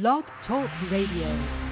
Blog Talk Radio.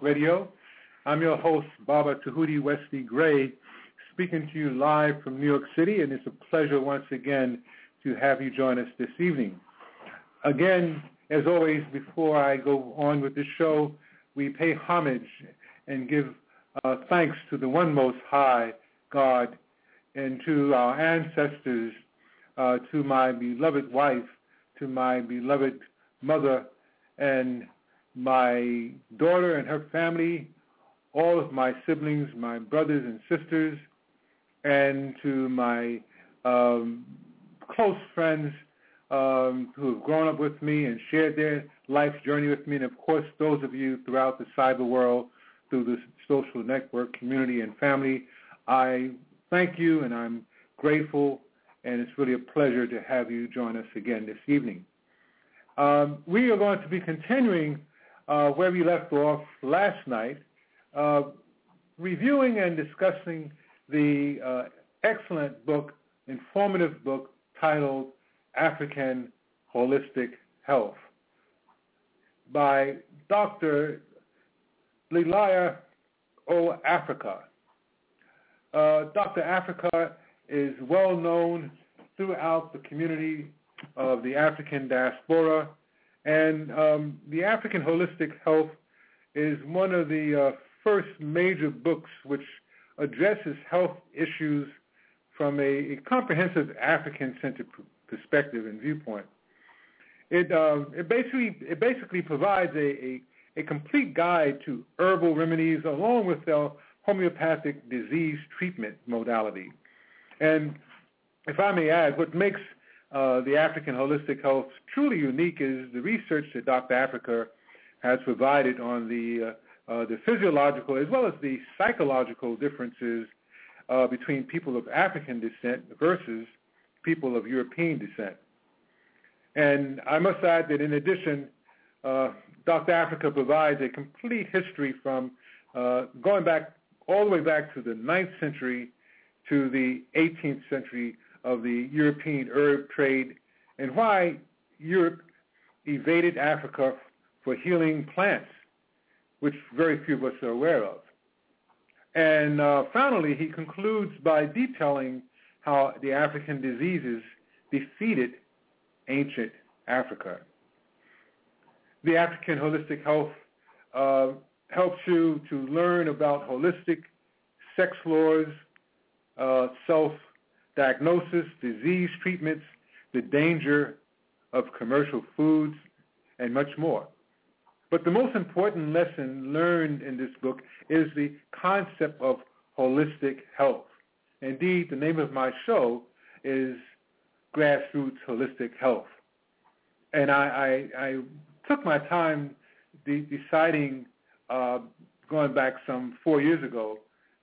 Radio. I'm your host, Baba Tahuti Wesley Gray, speaking to you live from New York City, and it's a pleasure once again to have you join us this evening. Again, as always, before I go on with the show, we pay homage and give uh, thanks to the one most high God and to our ancestors, uh, to my beloved wife, to my beloved mother, and my daughter and her family, all of my siblings, my brothers and sisters, and to my um, close friends um, who have grown up with me and shared their life journey with me, and of course those of you throughout the cyber world through the social network community and family. I thank you and I'm grateful, and it's really a pleasure to have you join us again this evening. Um, we are going to be continuing uh, where we left off last night, uh, reviewing and discussing the uh, excellent book, informative book titled African Holistic Health by Dr. Llaila O. Afrika. Uh, Dr. Afrika is well known throughout the community of the African diaspora and um, the African Holistic Health is one of the uh, first major books which addresses health issues from a, a comprehensive African-centered perspective and viewpoint. It, uh, it basically it basically provides a, a, a, complete guide to herbal remedies along with the homeopathic disease treatment modality. And if I may add, what makes uh, the African Holistic Health truly unique is the research that Dr. Afrika has provided on the uh, uh, the physiological as well as the psychological differences uh, between people of African descent versus people of European descent. And I must add that in addition, uh, Dr. Afrika provides a complete history from going back all the way back to the 9th century to the 18th century of the European herb trade and why Europe evaded Africa for healing plants, which very few of us are aware of. And uh, finally, he concludes by detailing how the African diseases defeated ancient Africa. The African Holistic Health uh, helps you to learn about holistic sex laws, uh, self diagnosis, disease treatments, the danger of commercial foods, and much more. But the most important lesson learned in this book is the concept of holistic health. Indeed, the name of my show is Grassroots Holistic Health. And I, I, I took my time de- deciding, uh, going back some four years ago,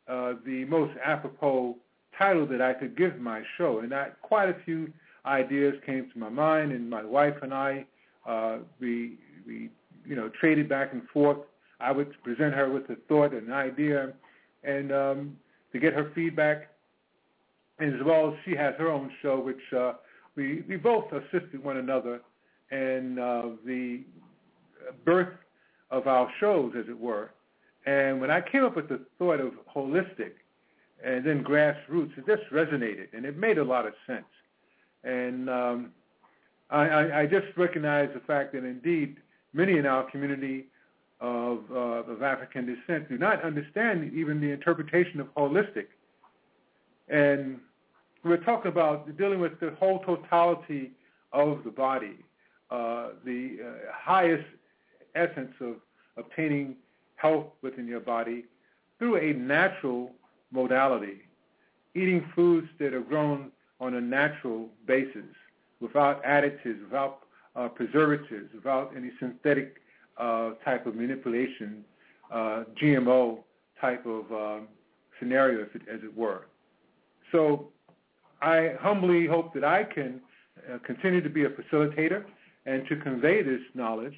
uh, the most apropos title that I could give my show. And I, quite a few ideas came to my mind, and my wife and I, uh, we, we, you know, traded back and forth. I would present her with a thought, an idea, and um, to get her feedback. as well she has her own show, which uh, we we both assisted one another in uh, the birth of our shows, as it were. And when I came up with the thought of holistic and then grassroots, it just resonated and it made a lot of sense. And um, I, I, I just recognize the fact that indeed many in our community of, uh, of African descent do not understand even the interpretation of holistic. And we're talking about dealing with the whole totality of the body, uh, the uh, highest essence of obtaining health within your body through a natural modality, eating foods that are grown on a natural basis, without additives, without uh, preservatives, without any synthetic uh, type of manipulation, uh, GMO type of um, scenario, it, as it were. So I humbly hope that I can uh, continue to be a facilitator and to convey this knowledge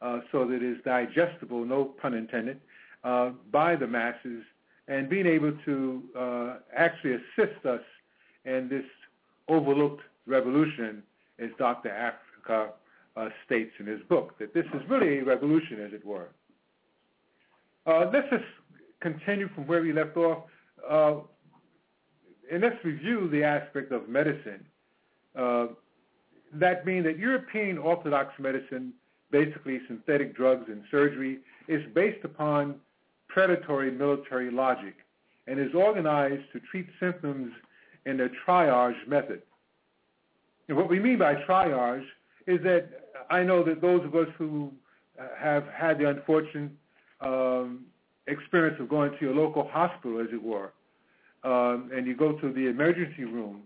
uh, so that it is digestible, no pun intended, uh, by the masses and being able to uh, actually assist us in this overlooked revolution, as Dr. Afrika uh, states in his book, that this is really a revolution, as it were. Uh, let's just continue from where we left off, uh, and let's review the aspect of medicine. Uh, that being that European Orthodox medicine, basically synthetic drugs and surgery, is based upon predatory military logic and is organized to treat symptoms in a triage method. And what we mean by triage is that I know that those of us who have had the unfortunate um, experience of going to your local hospital, as it were, um, and you go to the emergency room,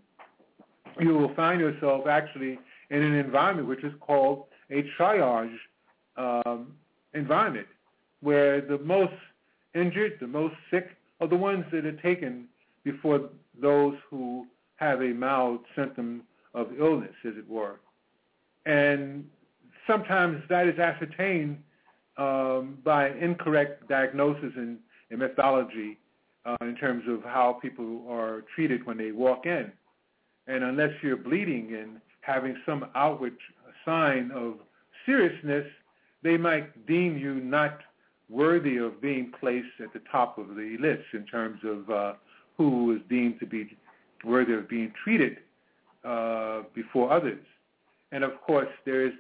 you will find yourself actually in an environment which is called a triage um, environment, where the most injured, the most sick, are the ones that are taken before those who have a mild symptom of illness, as it were. And sometimes that is ascertained um, by incorrect diagnosis and, and methodology uh, in terms of how people are treated when they walk in. And unless you're bleeding and having some outward sign of seriousness, they might deem you not worthy of being placed at the top of the list in terms of uh, who is deemed to be worthy of being treated uh, before others. And of course, there is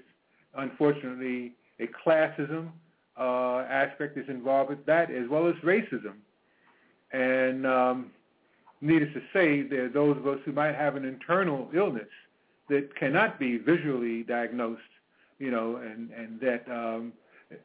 unfortunately a classism uh, aspect that's involved with that, as well as racism. And um, needless to say, there are those of us who might have an internal illness that cannot be visually diagnosed, you know, and, and that um,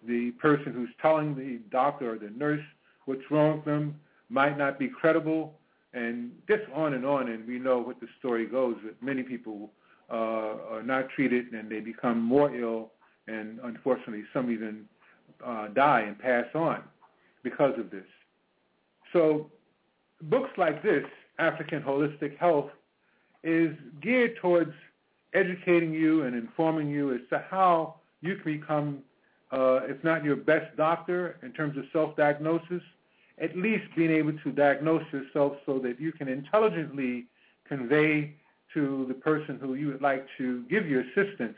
the person who's telling the doctor or the nurse what's wrong with them might not be credible, and just on and on. And we know what the story goes that many people uh, are not treated and they become more ill, and unfortunately, some even uh, die and pass on because of this. So, books like this, African Holistic Health, is geared towards educating you and informing you as to how you can become uh, if not your best doctor in terms of self-diagnosis, at least being able to diagnose yourself so that you can intelligently convey to the person who you would like to give you assistance,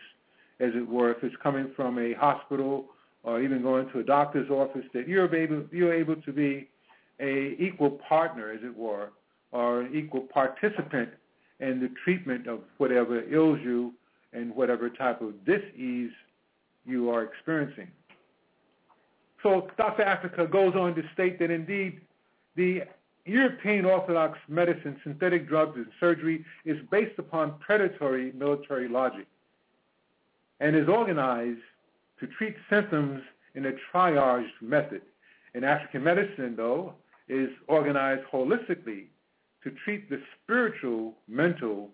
as it were, if it's coming from a hospital or even going to a doctor's office, that you're able, you're able to be a equal partner, as it were, or an equal participant in the treatment of whatever ails you and whatever type of disease you are experiencing. So Dr. Afrika goes on to state that indeed the European Orthodox medicine, synthetic drugs, and surgery is based upon predatory military logic and is organized to treat symptoms in a triage method. In African medicine, though, is organized holistically to treat the spiritual, mental,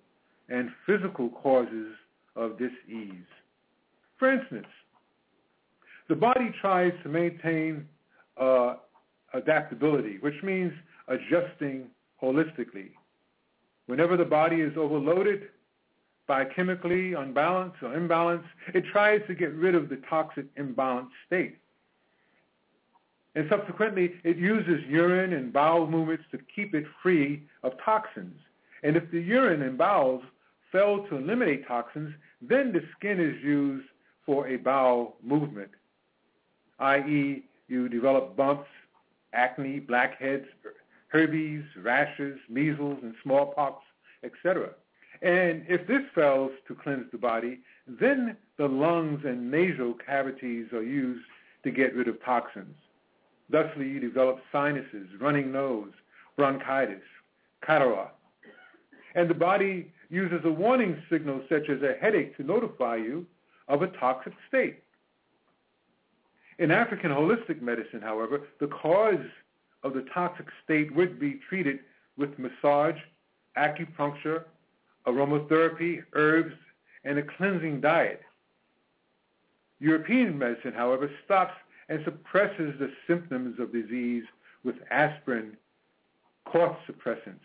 and physical causes of disease. For instance, the body tries to maintain uh, adaptability, which means adjusting holistically. Whenever the body is overloaded biochemically, unbalanced or imbalanced, it tries to get rid of the toxic imbalanced state. And subsequently, it uses urine and bowel movements to keep it free of toxins. And if the urine and bowels fail to eliminate toxins, then the skin is used for a bowel movement, i.e. you develop bumps, acne, blackheads, herpes, rashes, measles, and smallpox, etc. And if this fails to cleanse the body, then the lungs and nasal cavities are used to get rid of toxins. Thusly, you develop sinuses, running nose, bronchitis, catarrh. And the body uses a warning signal such as a headache to notify you of a toxic state. In African holistic medicine, however, the cause of the toxic state would be treated with massage, acupuncture, aromatherapy, herbs, and a cleansing diet. European medicine, however, stops and suppresses the symptoms of disease with aspirin, cough suppressants,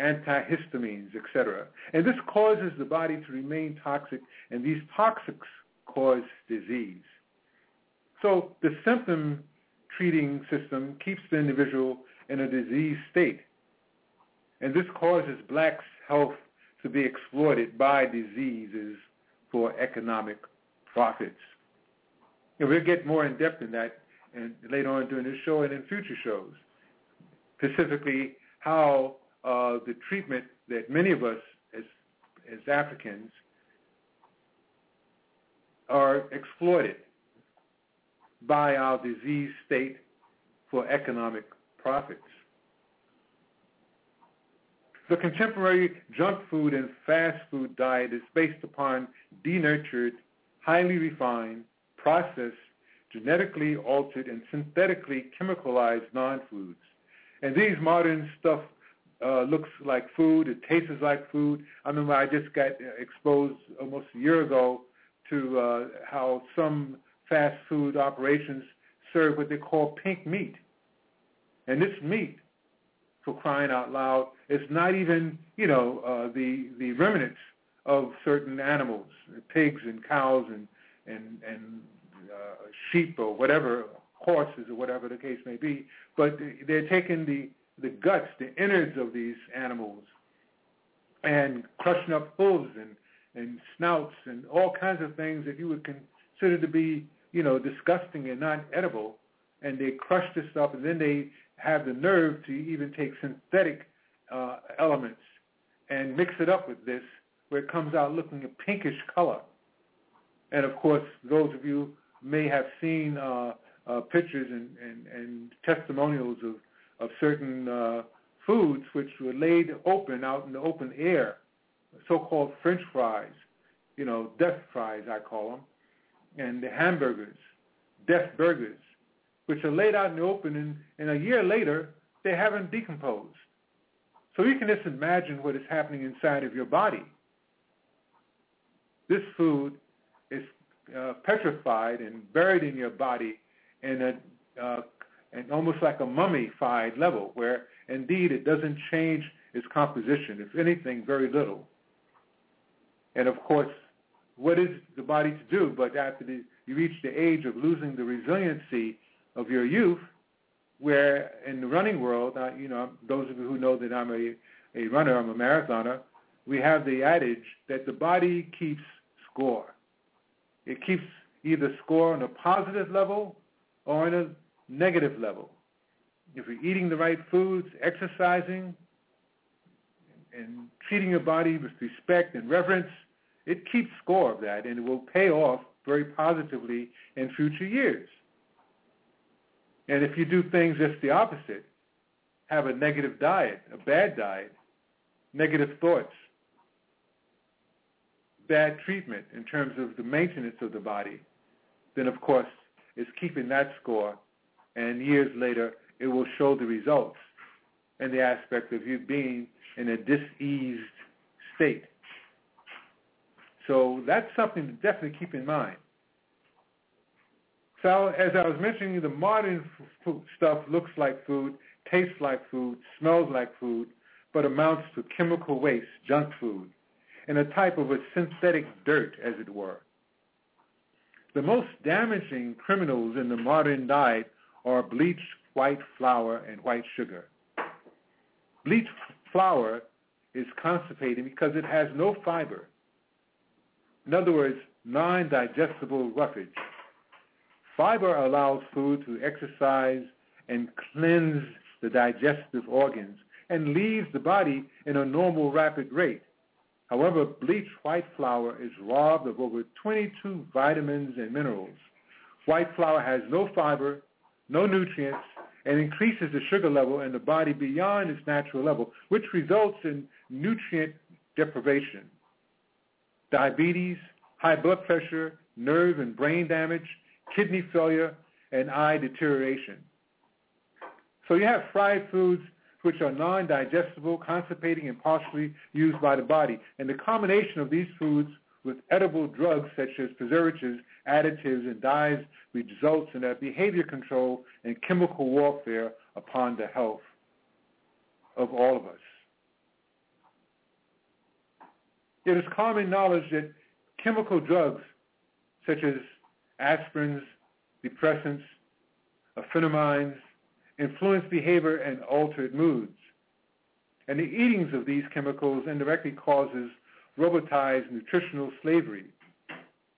antihistamines, etc. And this causes the body to remain toxic, and these toxics cause disease. So the symptom treating system keeps the individual in a disease state. And this causes blacks' health to be exploited by diseases for economic profits. And we'll get more in depth in that and later on during this show and in future shows. Specifically, how uh, the treatment that many of us as as Africans are exploited by our disease state for economic profits. The contemporary junk food and fast food diet is based upon denatured, highly refined, processed, genetically altered, and synthetically chemicalized non-foods. And these modern stuff uh, looks like food. It tastes like food. I remember I just got exposed almost a year ago to uh, how some fast food operations serve what they call pink meat. And this meat, for crying out loud, is not even, you know, uh, the, the remnants of certain animals, pigs and cows and, and, and uh, sheep or whatever, horses or whatever the case may be. But they're taking the, the guts, the innards of these animals and crushing up hooves and, and snouts and all kinds of things that you would consider to be you know, disgusting and not edible, and they crush this up, and then they have the nerve to even take synthetic uh, elements and mix it up with this, where it comes out looking a pinkish color. And of course, those of you may have seen uh, uh, pictures and, and, and testimonials of, of certain uh, foods which were laid open out in the open air, so-called French fries, you know, death fries, I call them and the hamburgers, death burgers, which are laid out in the open, and, and a year later, they haven't decomposed. So you can just imagine what is happening inside of your body. This food is uh, petrified and buried in your body in a uh, and almost like a mummified level, where indeed it doesn't change its composition. If anything, very little. And of course, what is the body to do? But after the, you reach the age of losing the resiliency of your youth, where in the running world, uh, you know, those of you who know that I'm a, a runner, I'm a marathoner, we have the adage that the body keeps score. It keeps either score on a positive level or on a negative level. If you're eating the right foods, exercising, and treating your body with respect and reverence, it keeps score of that, and it will pay off very positively in future years. And if you do things just the opposite, have a negative diet, a bad diet, negative thoughts, bad treatment in terms of the maintenance of the body, then of course it's keeping that score, and years later it will show the results and the aspect of you being in a diseased state. So that's something to definitely keep in mind. So as I was mentioning, the modern food stuff looks like food, tastes like food, smells like food, but amounts to chemical waste, junk food, and a type of a synthetic dirt, as it were. The most damaging criminals in the modern diet are bleached white flour and white sugar. Bleached flour is constipating because it has no fiber. In other words, non-digestible roughage. Fiber allows food to exercise and cleanse the digestive organs and leaves the body in a normal rapid rate. However, bleached white flour is robbed of over 22 vitamins and minerals. White flour has no fiber, no nutrients, and increases the sugar level in the body beyond its natural level, which results in nutrient deprivation, diabetes, high blood pressure, nerve and brain damage, kidney failure, and eye deterioration. So you have fried foods which are non-digestible, constipating, and partially used by the body. And the combination of these foods with edible drugs such as preservatives, additives, and dyes results in a behavior control and chemical warfare upon the health of all of us. It is common knowledge that chemical drugs such as aspirins, depressants, amphetamines, influence behavior and altered moods. And the eatings of these chemicals indirectly causes robotized nutritional slavery.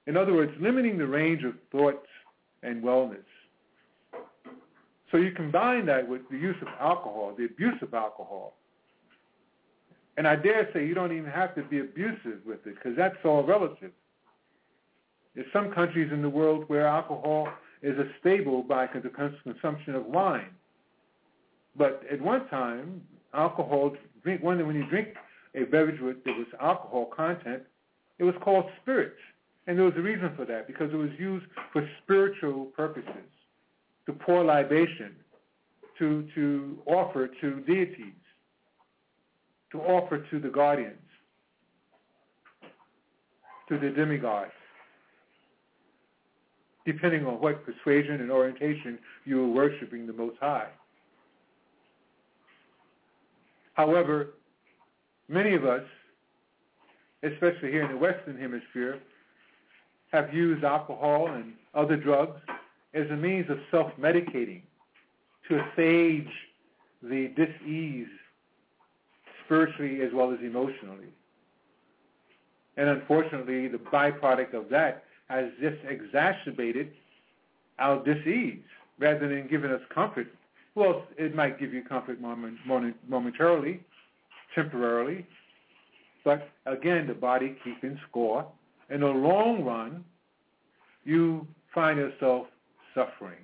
In other words, limiting the range of thoughts and wellness. So you combine that with the use of alcohol, the abuse of alcohol. And I dare say you don't even have to be abusive with it because that's all relative. There's some countries in the world where alcohol is a stable by the consumption of wine. But at one time, alcohol, drink, when you drink a beverage with, that was alcohol content, it was called spirits. And there was a reason for that, because it was used for spiritual purposes, to pour libation, to, to offer to deities, to offer to the guardians, to the demigods, depending on what persuasion and orientation you were worshiping the Most High. However, many of us, especially here in the Western Hemisphere, have used alcohol and other drugs as a means of self-medicating to assuage the dis-ease spiritually as well as emotionally. And unfortunately, the byproduct of that has just exacerbated our dis-ease rather than giving us comfort well, it might give you comfort moment, momentarily, temporarily, but again, the body keeping score. In the long run, you find yourself suffering.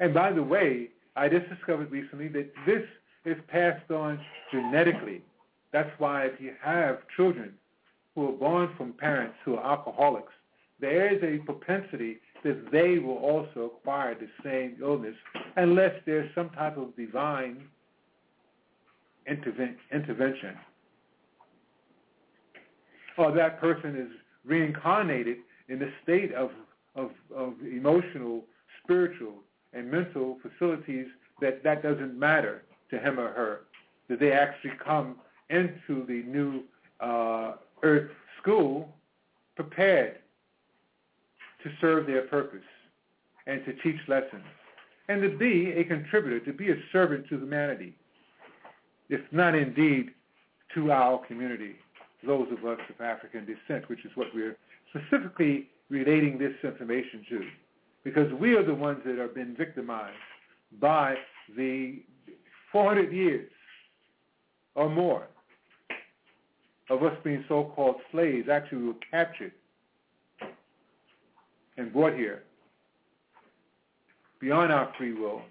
And by the way, I just discovered recently that this is passed on genetically. That's why if you have children who are born from parents who are alcoholics, there is a propensity that they will also acquire the same illness unless there's some type of divine intervention. Or that person is reincarnated in a state of, of, of emotional, spiritual, and mental facilities that that doesn't matter to him or her, that they actually come into the new uh, earth school prepared to serve their purpose and to teach lessons. And to be a contributor, to be a servant to humanity, if not indeed to our community, those of us of African descent, which is what we're specifically relating this information to, because we are the ones that have been victimized by the 400 years or more of us being so-called slaves. Actually, we were captured and brought here beyond our free will.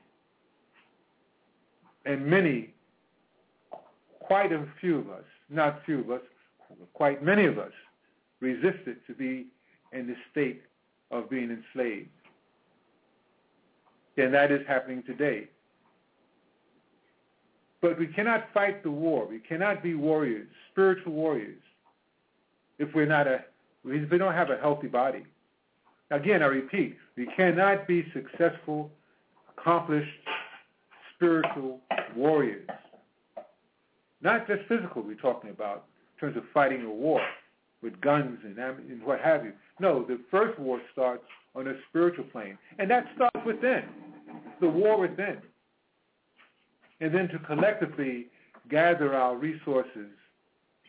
And many, quite a few of us, not few of us, quite many of us, resisted to be in the state of being enslaved. And that is happening today. But we cannot fight the war. We cannot be warriors, spiritual warriors, if we're not a, if we don't have a healthy body. Again, I repeat, we cannot be successful, accomplished spiritual warriors. Not just physical we're talking about in terms of fighting a war with guns and, and what have you. No, the first war starts on a spiritual plane. And that starts within, the war within. And then to collectively gather our resources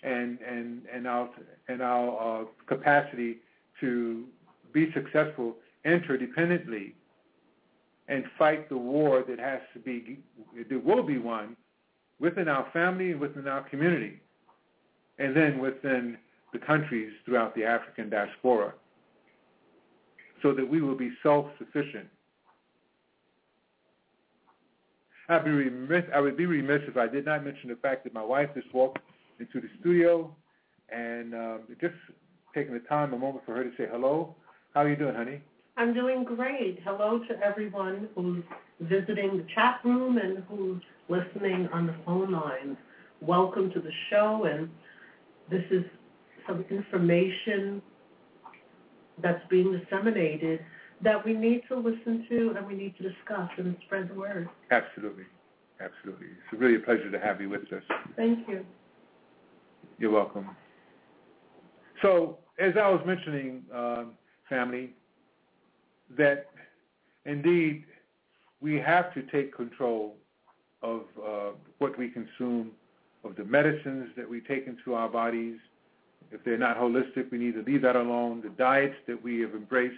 and and and our and our uh, capacity to be successful interdependently and fight the war that has to be that will be won within our family and within our community, and then within the countries throughout the African diaspora, so that we will be self-sufficient. I'd be remiss, I would be remiss if I did not mention the fact that my wife just walked into the studio, and um, just taking the time, a moment for her to say hello. How are you doing, honey? I'm doing great. Hello to everyone who's visiting the chat room and who's listening on the phone lines, Welcome to the show, and this is some information that's being disseminated that we need to listen to and we need to discuss and spread the word. Absolutely. Absolutely. It's really a pleasure to have you with us. Thank you. You're welcome. So, as I was mentioning, um, family, that indeed we have to take control of uh, what we consume, of the medicines that we take into our bodies. If they're not holistic, we need to leave that alone. The diets that we have embraced,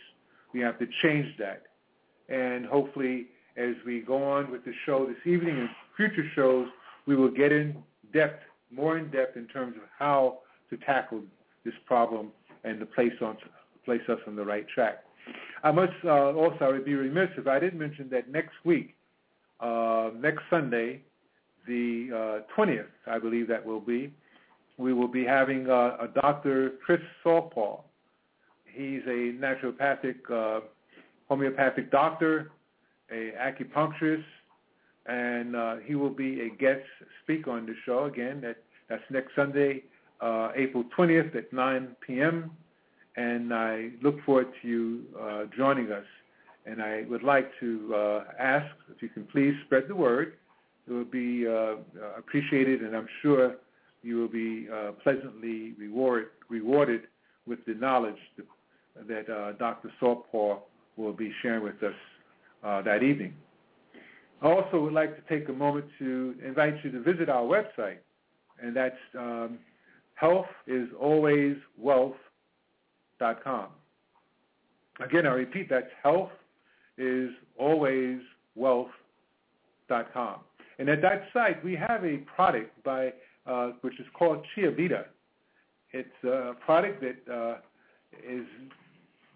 we have to change that. And hopefully, as we go on with the show this evening and future shows, we will get in depth, more in depth in terms of how to tackle this problem and to place, on, place us on the right track. I must uh, also, I would be remiss if I didn't mention that next week, uh, next Sunday, the uh, 20th, I believe that will be, we will be having uh, a Dr. Chris Saltpaw. He's a naturopathic, uh, homeopathic doctor, a acupuncturist, and uh, he will be a guest speaker on the show. Again, that, that's next Sunday, uh, April 20th at 9 p.m and I look forward to you joining us. And I would like to uh, ask if you can please spread the word. It will be uh, appreciated, and I'm sure you will be uh, pleasantly reward, rewarded with the knowledge that, that uh, Dr. Saltpaw will be sharing with us uh, that evening. I also would like to take a moment to invite you to visit our website, and that's um, Health is Always Wealth com. Again, I repeat, that's health is always wealth.com. And at that site, we have a product by uh, which is called Chia Vita. It's a product that uh, is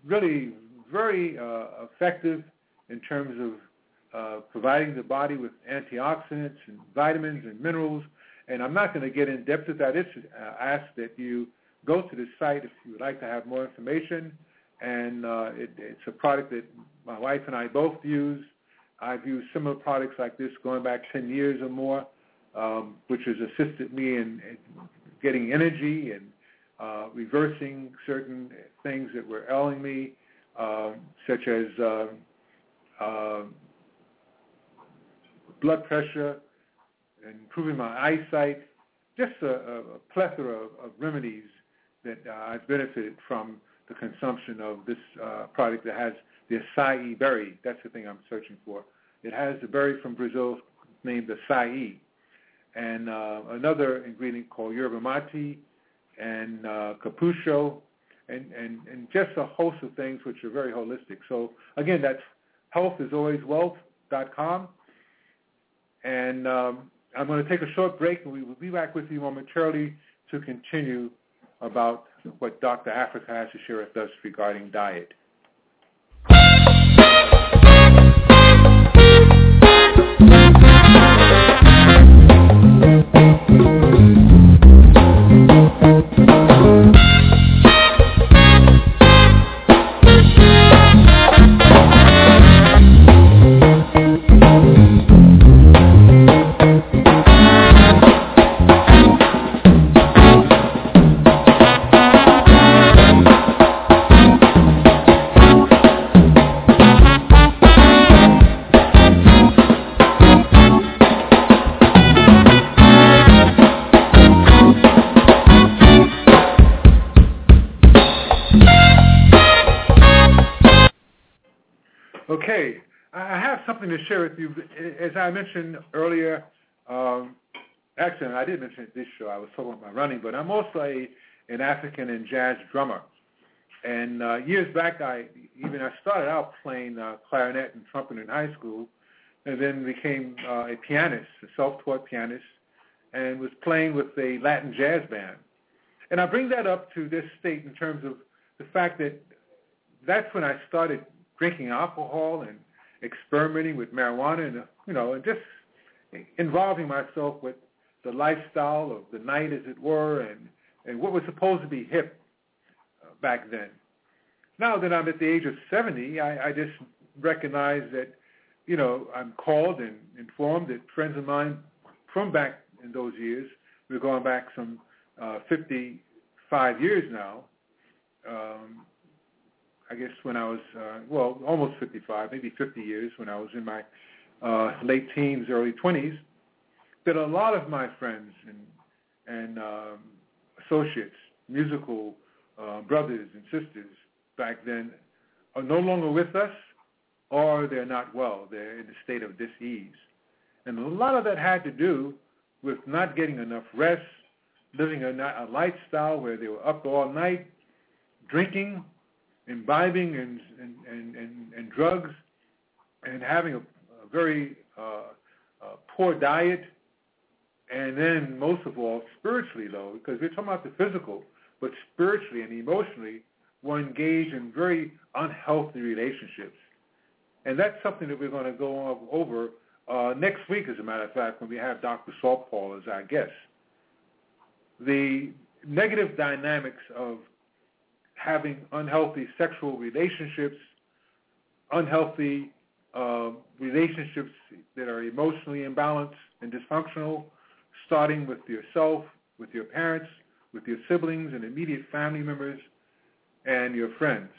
really very uh, effective in terms of uh, providing the body with antioxidants and vitamins and minerals. And I'm not going to get in depth with that. It's uh, ask that you go to the site if you would like to have more information. And uh, it, it's a product that my wife and I both use. I've used similar products like this going back 10 years or more, um, which has assisted me in, in getting energy and uh, reversing certain things that were ailing me, uh, such as uh, uh, blood pressure, improving my eyesight, just a, a plethora of, of remedies that uh, I've benefited from the consumption of this uh, product that has the acai berry. That's the thing I'm searching for. It has the berry from Brazil named the acai, and uh, another ingredient called yerba mate and uh, capucho, and, and, and just a host of things which are very holistic. So again, that's healthisalwayswealth.com. And um, I'm going to take a short break, and we will be back with you momentarily to continue about what Dr. Afrika has to share with us regarding diet. Share with you, as I mentioned earlier, um, actually, I didn't mention it this show. I was talking about my running, but I'm also a, an African and jazz drummer. And uh, years back, I even I started out playing uh, clarinet and trumpet in high school, and then became uh, a pianist, a self-taught pianist, and was playing with a Latin jazz band. And I bring that up to this state in terms of the fact that that's when I started drinking alcohol and experimenting with marijuana and you know and just involving myself with the lifestyle of the night, as it were, and and what was supposed to be hip uh, back then. Now that I'm at the age of 70, I, I just recognize that, you know, I'm called and informed that friends of mine from back in those years, we're going back some uh, 55 years now, um, I guess when I was, uh, well, almost 55, maybe 50 years when I was in my uh, late teens, early 20s, that a lot of my friends and, and um, associates, musical uh, brothers and sisters back then are no longer with us or they're not well. They're in a state of dis-ease. And a lot of that had to do with not getting enough rest, living a, a lifestyle where they were up all night, drinking, imbibing and, and, and, and, drugs, and having a, very uh, uh, poor diet, and then most of all, spiritually though, because we're talking about the physical, but spiritually and emotionally, we're engaged in very unhealthy relationships. And that's something that we're going to go over uh, next week, as a matter of fact, when we have Dr. Salt Paul as our guest. The negative dynamics of having unhealthy sexual relationships, unhealthy uh, relationships that are emotionally imbalanced and dysfunctional, starting with yourself, with your parents, with your siblings and immediate family members, and your friends.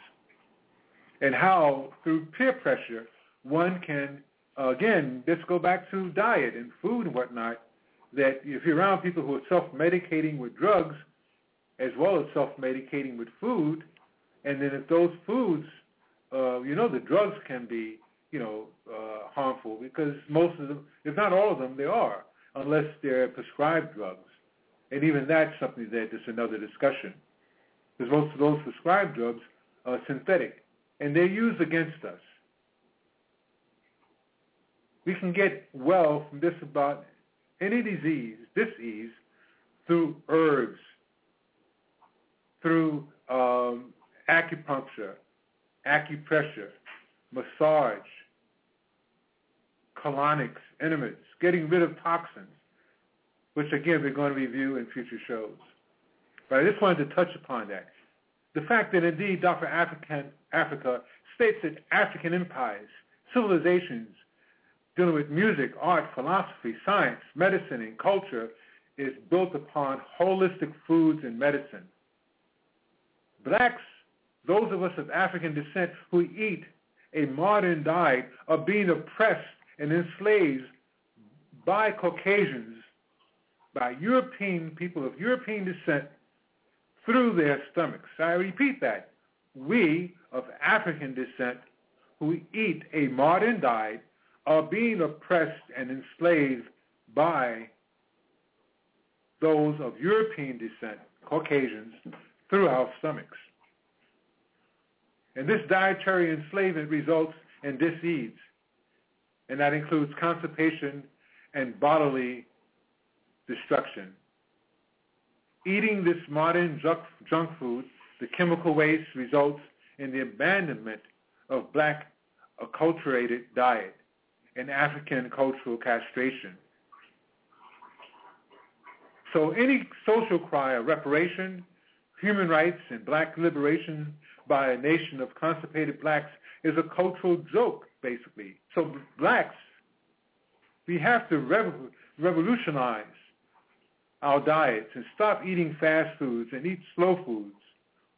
And how, through peer pressure, one can, again, let's go back to diet and food and whatnot, that if you're around people who are self-medicating with drugs, as well as self-medicating with food. And then if those foods, uh, you know, the drugs can be, you know, uh, harmful because most of them, if not all of them, they are, unless they're prescribed drugs. And even that's something that is another discussion. Because most of those prescribed drugs are synthetic, and they're used against us. We can get well from just about any disease, disease, through herbs, through um, acupuncture, acupressure, massage, colonics, enemas, getting rid of toxins, which again we're going to review in future shows. But I just wanted to touch upon that. The fact that indeed Dr. African, Afrika states that African empires, civilizations dealing with music, art, philosophy, science, medicine, and culture is built upon holistic foods and medicine blacks, those of us of African descent who eat a modern diet, are being oppressed and enslaved by Caucasians, by European people of European descent through their stomachs. I repeat that. We of African descent who eat a modern diet are being oppressed and enslaved by those of European descent, Caucasians, through our stomachs. And this dietary enslavement results in disease, and that includes constipation and bodily destruction. Eating this modern junk, junk food, the chemical waste results in the abandonment of black acculturated diet and African cultural castration. So any social cry of reparation human rights and black liberation by a nation of constipated blacks is a cultural joke, basically. So blacks, we have to rev- revolutionize our diets and stop eating fast foods and eat slow foods,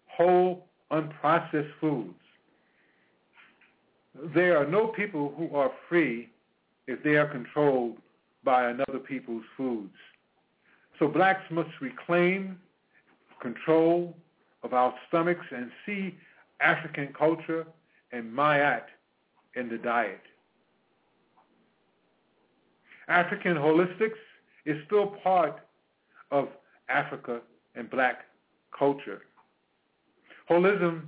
whole, unprocessed foods. There are no people who are free if they are controlled by another people's foods. So blacks must reclaim control of our stomachs and see African culture and Mayat in the diet. African holistics is still part of Africa and black culture. Holism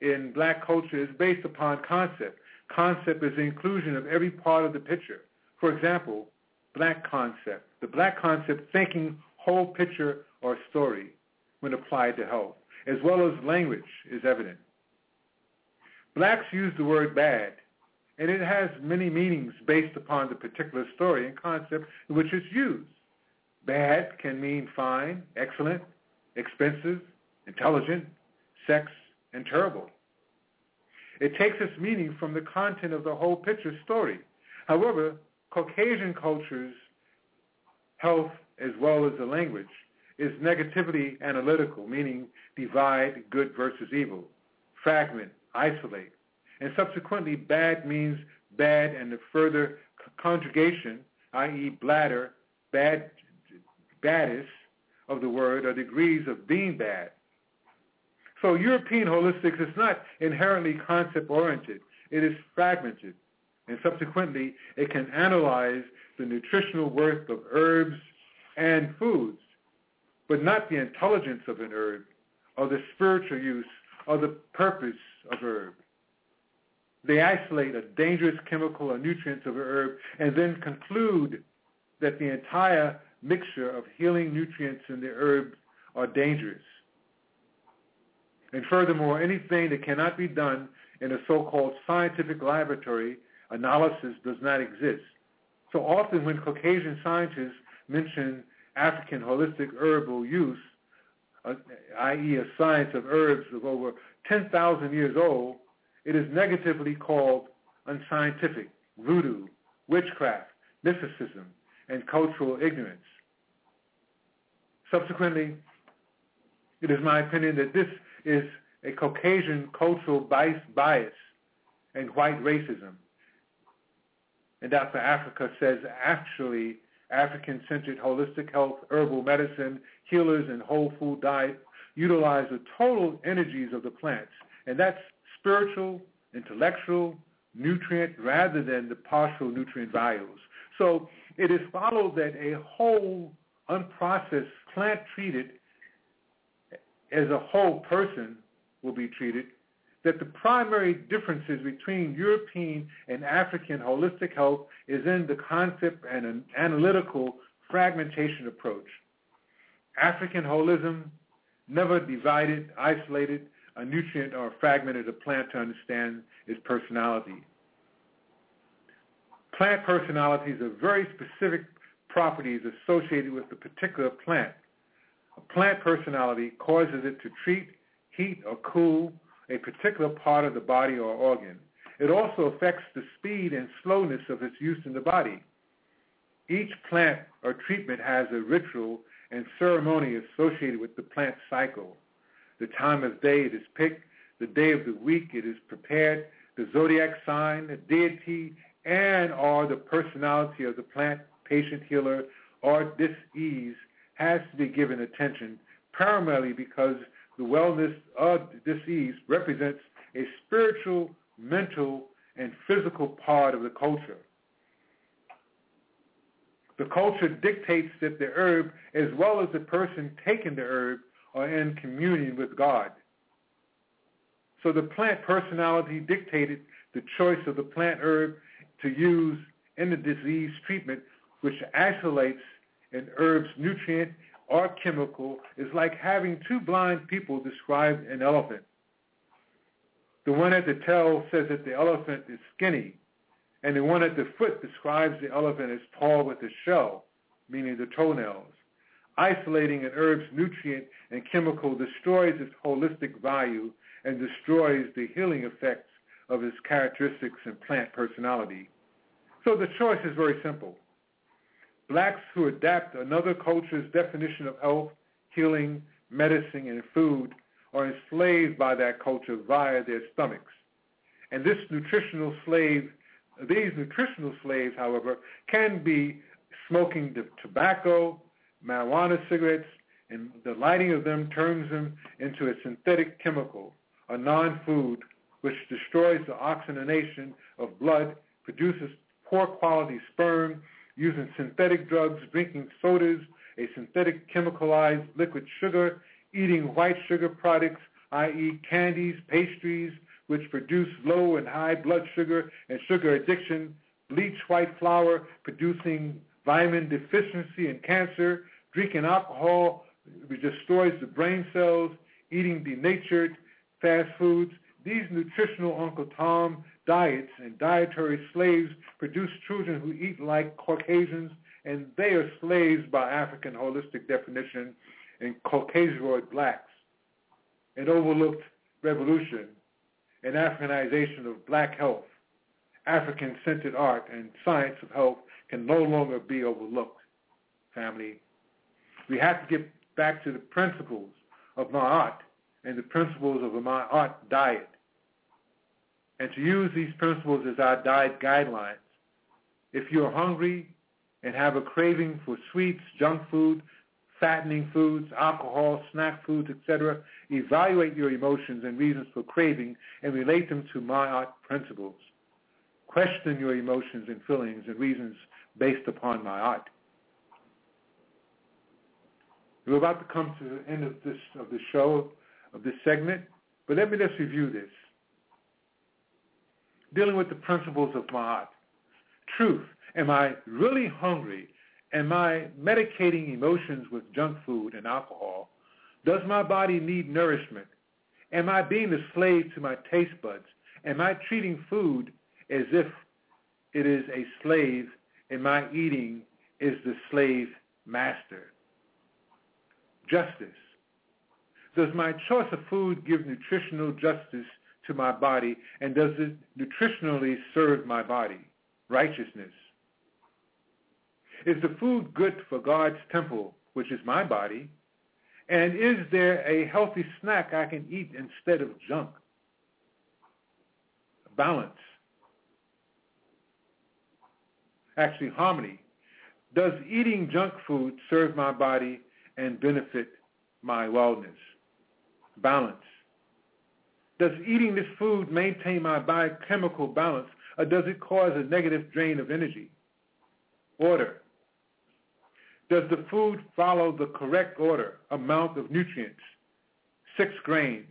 in black culture is based upon concept. Concept is the inclusion of every part of the picture. For example, black concept. The black concept thinking whole picture or story when applied to health, as well as language is evident. Blacks use the word bad, and it has many meanings based upon the particular story and concept in which it's used. Bad can mean fine, excellent, expensive, intelligent, sex, and terrible. It takes its meaning from the content of the whole picture story. However, Caucasian culture's health as well as the language is negatively analytical, meaning divide good versus evil, fragment, isolate. And subsequently, bad means bad and the further conjugation, i.e. bladder, bad, baddest of the word are degrees of being bad. So European holistics is not inherently concept-oriented. It is fragmented. And subsequently, it can analyze the nutritional worth of herbs and foods, but not the intelligence of an herb or the spiritual use or the purpose of herb. They isolate a dangerous chemical or nutrients of a herb and then conclude that the entire mixture of healing nutrients in the herb are dangerous. And furthermore, anything that cannot be done in a so-called scientific laboratory analysis does not exist. So often when Caucasian scientists mention African holistic herbal use, uh, i.e. a science of herbs of over 10,000 years old, it is negatively called unscientific, voodoo, witchcraft, mysticism, and cultural ignorance. Subsequently, it is my opinion that this is a Caucasian cultural bias and white racism. And Dr. Afrika says actually African-centered holistic health, herbal medicine, healers, and whole food diet utilize the total energies of the plants. And that's spiritual, intellectual, nutrient rather than the partial nutrient values. So it is followed that a whole unprocessed plant treated as a whole person will be treated, that the primary differences between European and African holistic health is in the concept and an analytical fragmentation approach. African holism never divided, isolated a nutrient or fragmented a plant to understand its personality. Plant personalities are very specific properties associated with the particular plant. A plant personality causes it to treat, heat, or cool a particular part of the body or organ. It also affects the speed and slowness of its use in the body. Each plant or treatment has a ritual and ceremony associated with the plant cycle. The time of day it is picked, the day of the week it is prepared, the zodiac sign, the deity, and or the personality of the plant, patient, healer, or disease has to be given attention, primarily because the wellness of disease represents a spiritual, mental, and physical part of the culture. The culture dictates that the herb, as well as the person taking the herb, are in communion with God. So the plant personality dictated the choice of the plant herb to use in the disease treatment, which isolates an herb's nutrient or chemical is like having two blind people describe an elephant. The one at the tail says that the elephant is skinny, and the one at the foot describes the elephant as tall with a shell, meaning the toenails. Isolating an herb's nutrient and chemical destroys its holistic value and destroys the healing effects of its characteristics and plant personality. So the choice is very simple. Blacks who adapt another culture's definition of health, healing, medicine, and food are enslaved by that culture via their stomachs. And this nutritional slave, these nutritional slaves, however, can be smoking tobacco, marijuana cigarettes, and the lighting of them turns them into a synthetic chemical, a non-food, which destroys the oxygenation of blood, produces poor quality sperm, using synthetic drugs, drinking sodas, a synthetic chemicalized liquid sugar, eating white sugar products, i.e. candies, pastries, which produce low and high blood sugar and sugar addiction, bleach white flour, producing vitamin deficiency and cancer, drinking alcohol, which destroys the brain cells, eating denatured fast foods. These nutritional Uncle Tom diets and dietary slaves produce children who eat like Caucasians, and they are slaves by African holistic definition and Caucasoid blacks. An overlooked revolution and Africanization of black health, African-centered art, and science of health can no longer be overlooked, family. We have to get back to the principles of Ma'at and the principles of a Ma'at diet and to use these principles as our diet guidelines. If you're hungry and have a craving for sweets, junk food, fattening foods, alcohol, snack foods, etc., evaluate your emotions and reasons for craving and relate them to Ma'at principles. Question your emotions and feelings and reasons based upon Ma'at. We're about to come to the end of this of the show, of this segment, but let me just review this dealing with the principles of my Ma'at. Truth. Am I really hungry? Am I medicating emotions with junk food and alcohol? Does my body need nourishment? Am I being a slave to my taste buds? Am I treating food as if it is a slave and my eating is the slave master? Justice. Does my choice of food give nutritional justice to my body and does it nutritionally serve my body? Righteousness. Is the food good for God's temple, which is my body? And is there a healthy snack I can eat instead of junk? Balance. Actually, harmony. Does eating junk food serve my body and benefit my wellness? Balance. Does eating this food maintain my biochemical balance, or does it cause a negative drain of energy? Order. Does the food follow the correct order, amount of nutrients? Six grains,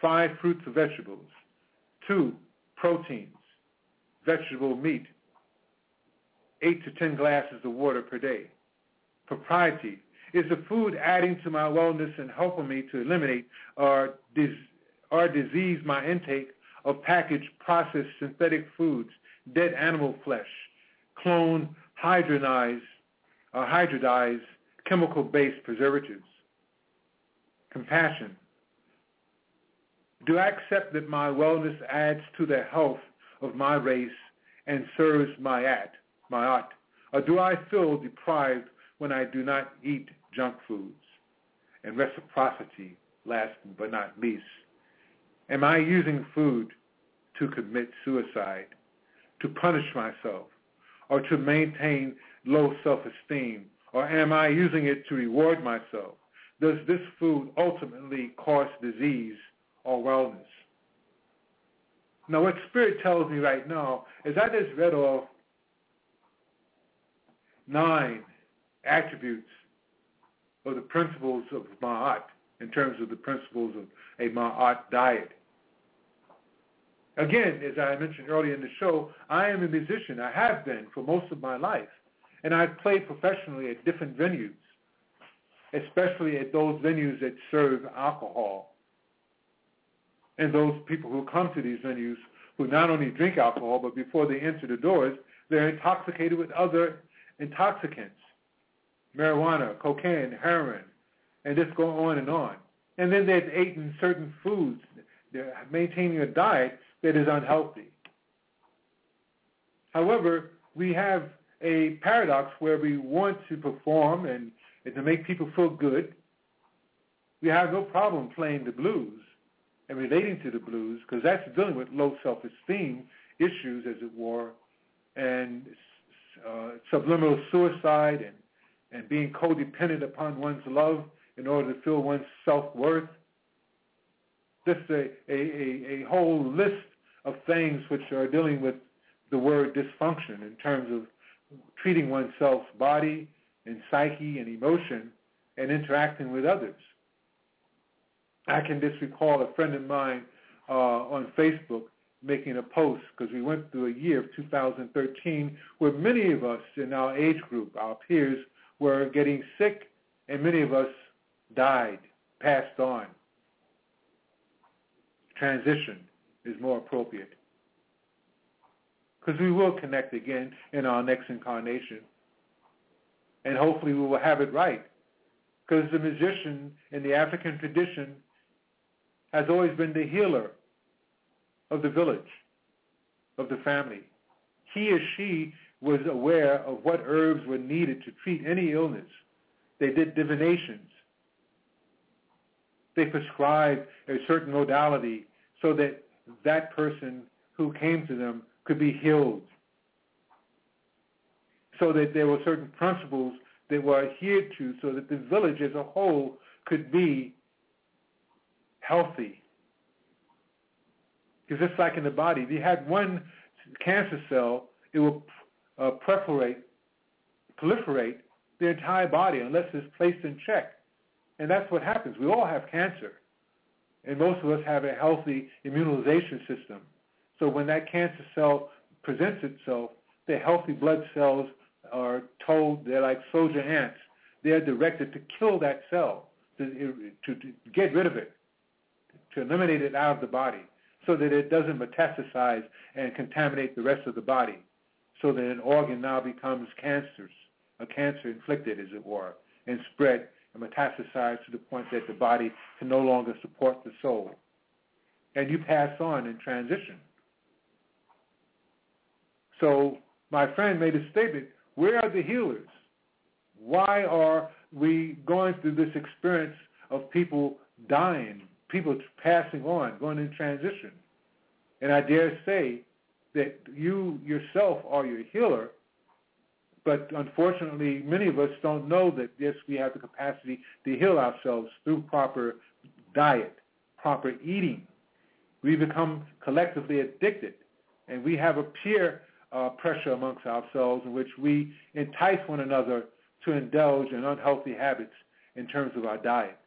five fruits or vegetables, two proteins, vegetable meat, eight to ten glasses of water per day. Propriety. Is the food adding to my wellness and helping me to eliminate or dis- or disease my intake of packaged, processed synthetic foods, dead animal flesh, clone, hydronized, or uh, hybridized chemical-based preservatives. Compassion. Do I accept that my wellness adds to the health of my race and serves my at, my art? Or do I feel deprived when I do not eat junk foods? And reciprocity, last but not least. Am I using food to commit suicide, to punish myself, or to maintain low self-esteem? Or am I using it to reward myself? Does this food ultimately cause disease or wellness? Now what Spirit tells me right now is I just read off nine attributes of the principles of Ma'at in terms of the principles of a Ma'at diet. Again, as I mentioned earlier in the show, I am a musician. I have been for most of my life. And I've played professionally at different venues, especially at those venues that serve alcohol. And those people who come to these venues who not only drink alcohol, but before they enter the doors, they're intoxicated with other intoxicants, marijuana, cocaine, heroin, and just go on and on. And then they've eaten certain foods. They're maintaining a diet that is unhealthy. However, we have a paradox where we want to perform and, and to make people feel good. We have no problem playing the blues and relating to the blues because that's dealing with low self-esteem issues, as it were, and uh, subliminal suicide and, and being codependent upon one's love in order to feel one's self-worth. Just a, a, a, a whole list of things which are dealing with the word dysfunction in terms of treating oneself's body and psyche and emotion and interacting with others. I can just recall a friend of mine uh, on Facebook making a post because we went through a year of 2013 where many of us in our age group, our peers, were getting sick and many of us died, passed on. Transition is more appropriate. Because we will connect again in our next incarnation. And hopefully we will have it right. Because the magician in the African tradition has always been the healer of the village, of the family. He or she was aware of what herbs were needed to treat any illness. They did divinations. They prescribed a certain modality so that that person who came to them could be healed. So that there were certain principles that were adhered to so that the village as a whole could be healthy. Because just like in the body, if you had one cancer cell, it will uh, proliferate, proliferate the entire body unless it's placed in check. And that's what happens. We all have cancer. And most of us have a healthy immunization system. So when that cancer cell presents itself, the healthy blood cells are told they're like soldier ants. They're directed to kill that cell, to, to, to get rid of it, to eliminate it out of the body so that it doesn't metastasize and contaminate the rest of the body, so that an organ now becomes cancerous, a cancer inflicted, as it were, and spread and metastasize to the point that the body can no longer support the soul. And you pass on in transition. So my friend made a statement, where are the healers? Why are we going through this experience of people dying, people passing on, going in transition? And I dare say that you yourself are your healer, but unfortunately many of us don't know that yes, we have the capacity to heal ourselves through proper diet, proper eating. We become collectively addicted, and we have a peer uh, pressure amongst ourselves in which we entice one another to indulge in unhealthy habits in terms of our diet.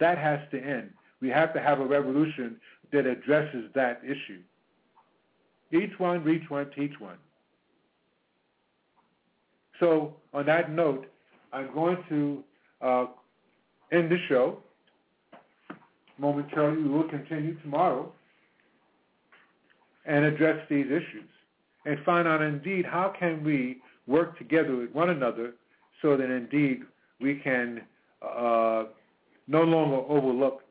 That has to end. We have to have a revolution that addresses that issue. Each one, reach one, teach one. So on that note, I'm going to uh, end the show. Momentarily, we will continue tomorrow and address these issues and find out indeed how can we work together with one another so that indeed we can uh, no longer overlook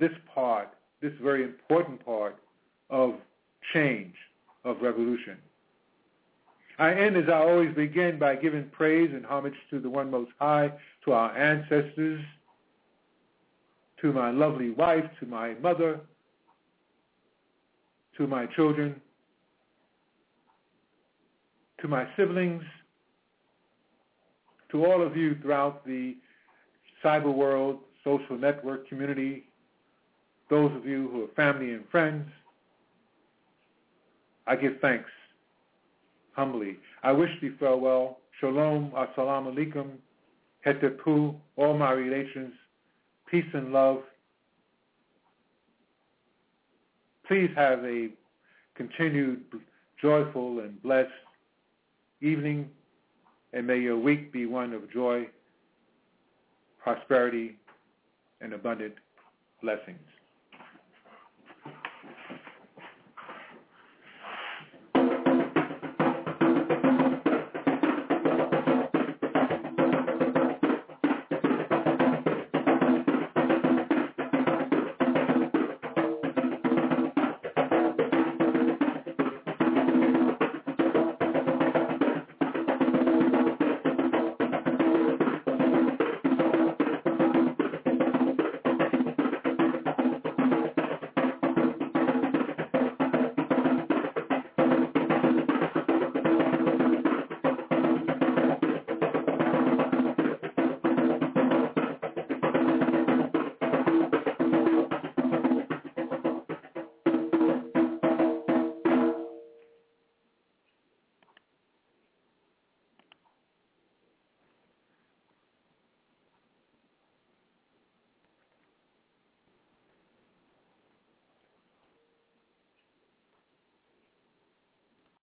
this part, this very important part of change, of revolution. I end as I always begin by giving praise and homage to the One Most High, to our ancestors, to my lovely wife, to my mother, to my children, to my siblings, to all of you throughout the cyber world, social network community, those of you who are family and friends, I give thanks humbly. I wish thee farewell. Shalom, assalamu alaikum, hetepu, all my relations, peace and love. Please have a continued joyful and blessed evening, and may your week be one of joy, prosperity, and abundant blessings.